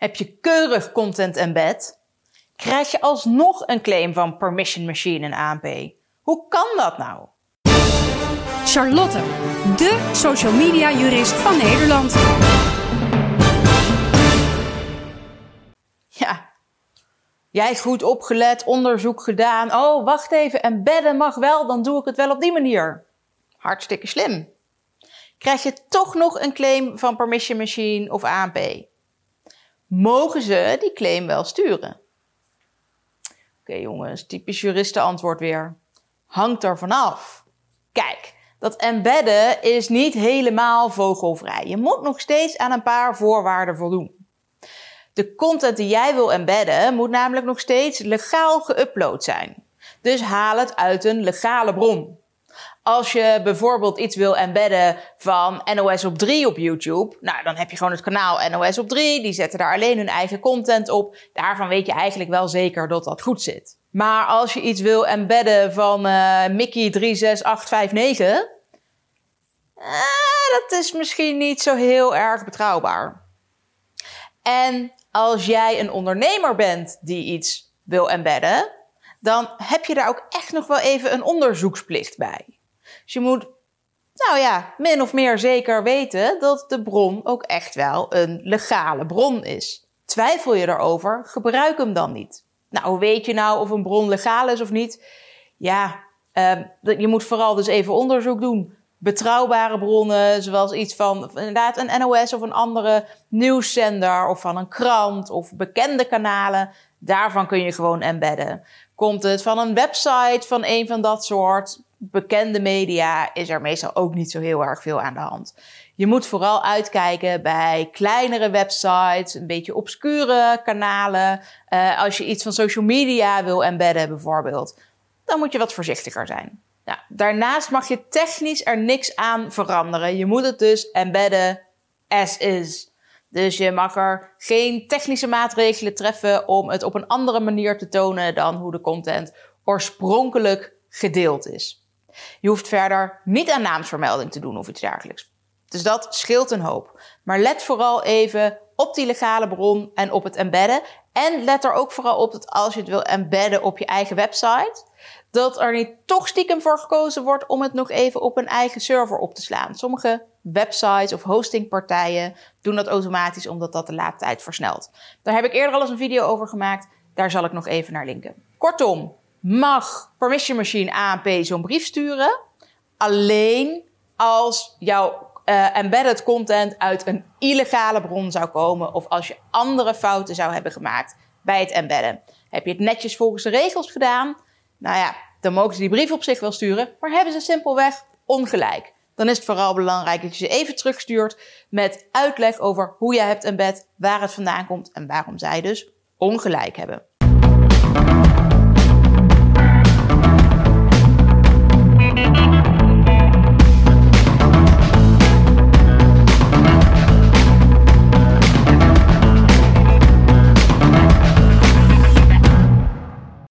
Heb je keurig content embed? Krijg je alsnog een claim van Permission Machine en ANP? Hoe kan dat nou? Charlotte, de social media jurist van Nederland. Ja, jij goed opgelet, onderzoek gedaan. Oh, wacht even, embedden mag wel, dan doe ik het wel op die manier. Hartstikke slim. Krijg je toch nog een claim van Permission Machine of ANP? Mogen ze die claim wel sturen? Oké jongens, typisch juristenantwoord weer. Hangt er vanaf. Kijk, dat embedden is niet helemaal vogelvrij. Je moet nog steeds aan een paar voorwaarden voldoen. De content die jij wil embedden moet namelijk nog steeds legaal geüpload zijn. Dus haal het uit een legale bron. Als je bijvoorbeeld iets wil embedden van NOS op 3 op YouTube, nou dan heb je gewoon het kanaal NOS op 3. Die zetten daar alleen hun eigen content op. Daarvan weet je eigenlijk wel zeker dat dat goed zit. Maar als je iets wil embedden van uh, Mickey 36859, uh, dat is misschien niet zo heel erg betrouwbaar. En als jij een ondernemer bent die iets wil embedden, dan heb je daar ook echt nog wel even een onderzoeksplicht bij. Dus je moet, nou ja, min of meer zeker weten dat de bron ook echt wel een legale bron is. Twijfel je erover, gebruik hem dan niet. Nou, hoe weet je nou of een bron legaal is of niet? Ja, uh, je moet vooral dus even onderzoek doen. Betrouwbare bronnen, zoals iets van inderdaad een NOS of een andere nieuwszender of van een krant of bekende kanalen. Daarvan kun je gewoon embedden. Komt het van een website van een van dat soort bekende media, is er meestal ook niet zo heel erg veel aan de hand. Je moet vooral uitkijken bij kleinere websites, een beetje obscure kanalen. Uh, als je iets van social media wil embedden bijvoorbeeld, dan moet je wat voorzichtiger zijn. Nou, daarnaast mag je technisch er niks aan veranderen. Je moet het dus embedden as is. Dus je mag er geen technische maatregelen treffen om het op een andere manier te tonen dan hoe de content oorspronkelijk gedeeld is. Je hoeft verder niet aan naamsvermelding te doen of iets dergelijks. Dus dat scheelt een hoop. Maar let vooral even op die legale bron en op het embedden. En let er ook vooral op dat als je het wil embedden op je eigen website, dat er niet toch stiekem voor gekozen wordt om het nog even op een eigen server op te slaan. Sommige websites of hostingpartijen doen dat automatisch omdat dat de laadtijd versnelt. Daar heb ik eerder al eens een video over gemaakt. Daar zal ik nog even naar linken. Kortom, mag Permission Machine ANP zo'n brief sturen alleen als jouw uh, embedded content uit een illegale bron zou komen of als je andere fouten zou hebben gemaakt bij het embedden. Heb je het netjes volgens de regels gedaan? Nou ja, dan mogen ze die brief op zich wel sturen, maar hebben ze simpelweg ongelijk. Dan is het vooral belangrijk dat je ze even terugstuurt met uitleg over hoe jij hebt embed, waar het vandaan komt en waarom zij dus ongelijk hebben.